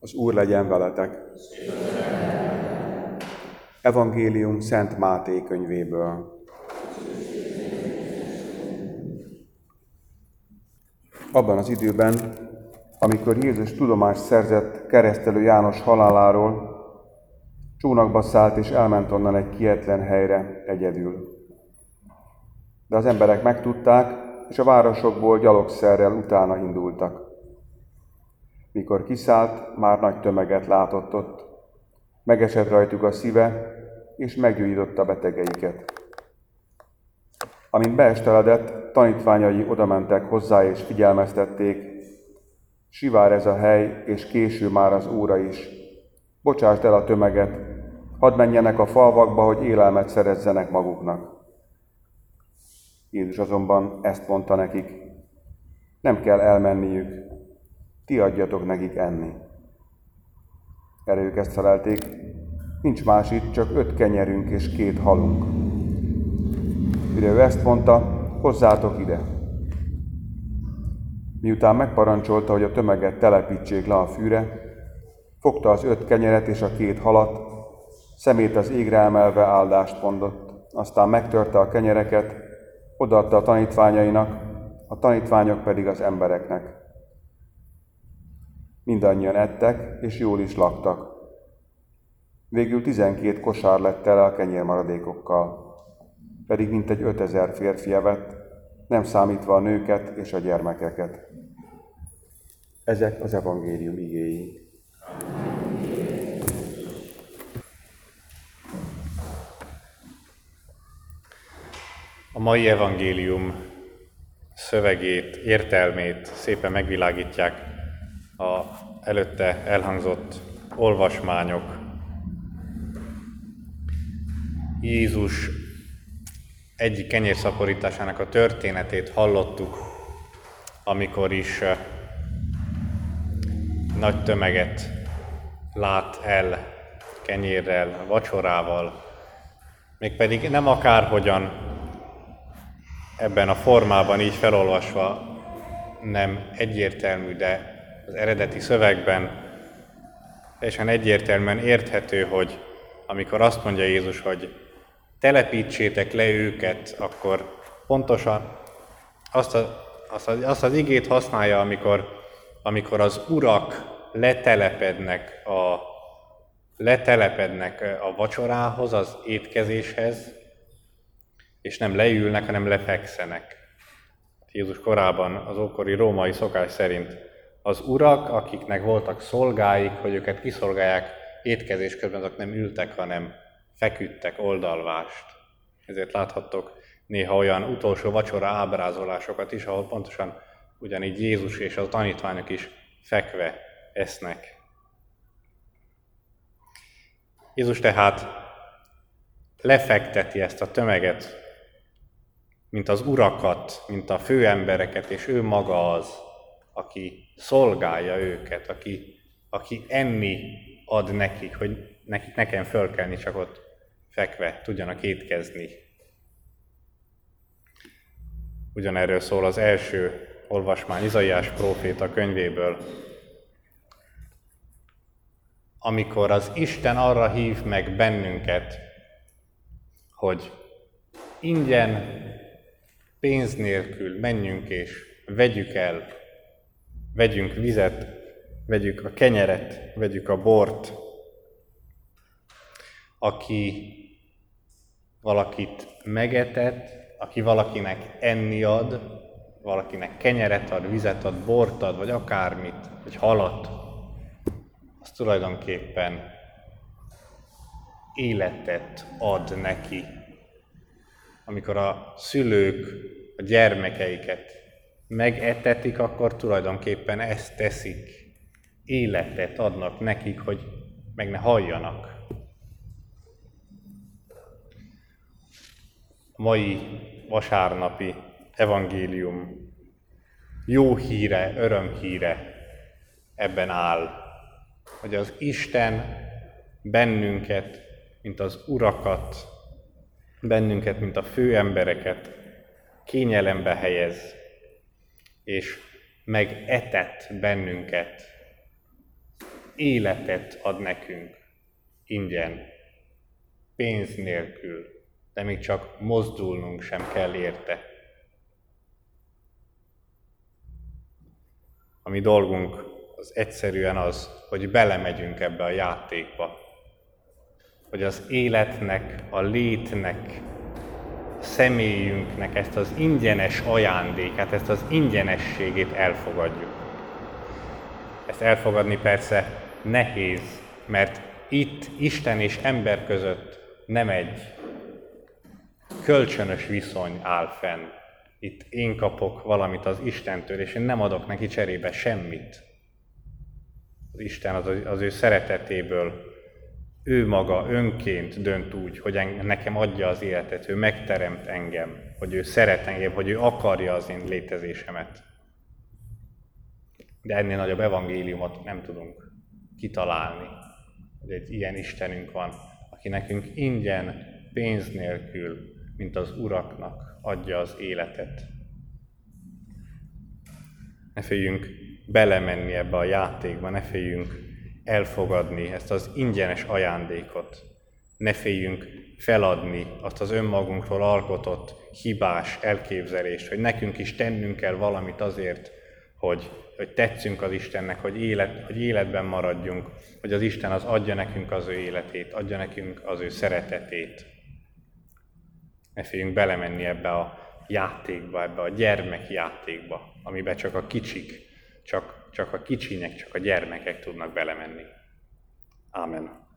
Az Úr legyen veletek. Evangélium Szent Máté könyvéből. Abban az időben, amikor Jézus tudomást szerzett keresztelő János haláláról, csónakba szállt és elment onnan egy kietlen helyre egyedül. De az emberek megtudták, és a városokból gyalogszerrel utána indultak. Mikor kiszállt, már nagy tömeget látott ott. Megesett rajtuk a szíve, és meggyógyította betegeiket. Amint beesteledett, tanítványai odamentek hozzá és figyelmeztették, sivár ez a hely, és késő már az óra is. Bocsásd el a tömeget, hadd menjenek a falvakba, hogy élelmet szerezzenek maguknak. Jézus azonban ezt mondta nekik, nem kell elmenniük, ti adjatok nekik enni. Erre ők ezt felelték, nincs más itt, csak öt kenyerünk és két halunk. Mire ő ezt mondta, hozzátok ide. Miután megparancsolta, hogy a tömeget telepítsék le a fűre, fogta az öt kenyeret és a két halat, szemét az égre emelve áldást mondott, aztán megtörte a kenyereket, odaadta a tanítványainak, a tanítványok pedig az embereknek. Mindannyian ettek, és jól is laktak. Végül tizenkét kosár lett tele a kenyérmaradékokkal, pedig mintegy ötezer férfi evett, nem számítva a nőket és a gyermekeket. Ezek az evangélium igéi. A mai evangélium szövegét, értelmét szépen megvilágítják a előtte elhangzott olvasmányok. Jézus egyik kenyérszaporításának a történetét hallottuk, amikor is nagy tömeget lát el kenyérrel, vacsorával, mégpedig nem akárhogyan ebben a formában így felolvasva nem egyértelmű, de az eredeti szövegben teljesen egyértelműen érthető, hogy amikor azt mondja Jézus, hogy telepítsétek le őket, akkor pontosan azt, a, azt, a, azt az igét használja, amikor, amikor az urak letelepednek a, letelepednek a vacsorához, az étkezéshez, és nem leülnek, hanem lefekszenek. Jézus korában az ókori római szokás szerint az urak, akiknek voltak szolgáik, hogy őket kiszolgálják, étkezés közben azok nem ültek, hanem feküdtek oldalvást. Ezért láthattok néha olyan utolsó vacsora ábrázolásokat is, ahol pontosan ugyanígy Jézus és a tanítványok is fekve esznek. Jézus tehát lefekteti ezt a tömeget, mint az urakat, mint a főembereket, és ő maga az, aki szolgálja őket, aki, aki enni ad nekik, hogy nekik nekem fölkelni, csak ott fekve tudjanak étkezni. Ugyanerről szól az első olvasmány Izaiás próféta könyvéből, amikor az Isten arra hív meg bennünket, hogy ingyen, pénz nélkül menjünk és vegyük el Vegyünk vizet, vegyük a kenyeret, vegyük a bort. Aki valakit megetett, aki valakinek enni ad, valakinek kenyeret ad, vizet ad, bort ad, vagy akármit, vagy halat, az tulajdonképpen életet ad neki. Amikor a szülők a gyermekeiket megetetik, akkor tulajdonképpen ezt teszik. Életet adnak nekik, hogy meg ne halljanak. A mai vasárnapi evangélium jó híre, örömhíre ebben áll, hogy az Isten bennünket, mint az urakat, bennünket, mint a főembereket kényelembe helyez, és megetett bennünket. életet ad nekünk ingyen, pénz nélkül, de még csak mozdulnunk sem kell érte. A mi dolgunk az egyszerűen az, hogy belemegyünk ebbe a játékba, hogy az életnek, a létnek, személyünknek ezt az ingyenes ajándékát, ezt az ingyenességét elfogadjuk. Ezt elfogadni persze nehéz, mert itt Isten és ember között nem egy kölcsönös viszony áll fenn. Itt én kapok valamit az Istentől, és én nem adok neki cserébe semmit. Az Isten az, az ő szeretetéből ő maga önként dönt úgy, hogy nekem adja az életet, ő megteremt engem, hogy ő szeret engem, hogy ő akarja az én létezésemet. De ennél nagyobb evangéliumot nem tudunk kitalálni, hogy egy ilyen Istenünk van, aki nekünk ingyen, pénz nélkül, mint az uraknak adja az életet. Ne féljünk belemenni ebbe a játékba, ne féljünk elfogadni ezt az ingyenes ajándékot. Ne féljünk feladni azt az önmagunkról alkotott hibás elképzelést, hogy nekünk is tennünk kell valamit azért, hogy, hogy tetszünk az Istennek, hogy, élet, hogy életben maradjunk, hogy az Isten az adja nekünk az ő életét, adja nekünk az ő szeretetét. Ne féljünk belemenni ebbe a játékba, ebbe a gyermek játékba, amiben csak a kicsik, csak csak a kicsinyek, csak a gyermekek tudnak belemenni. Amen.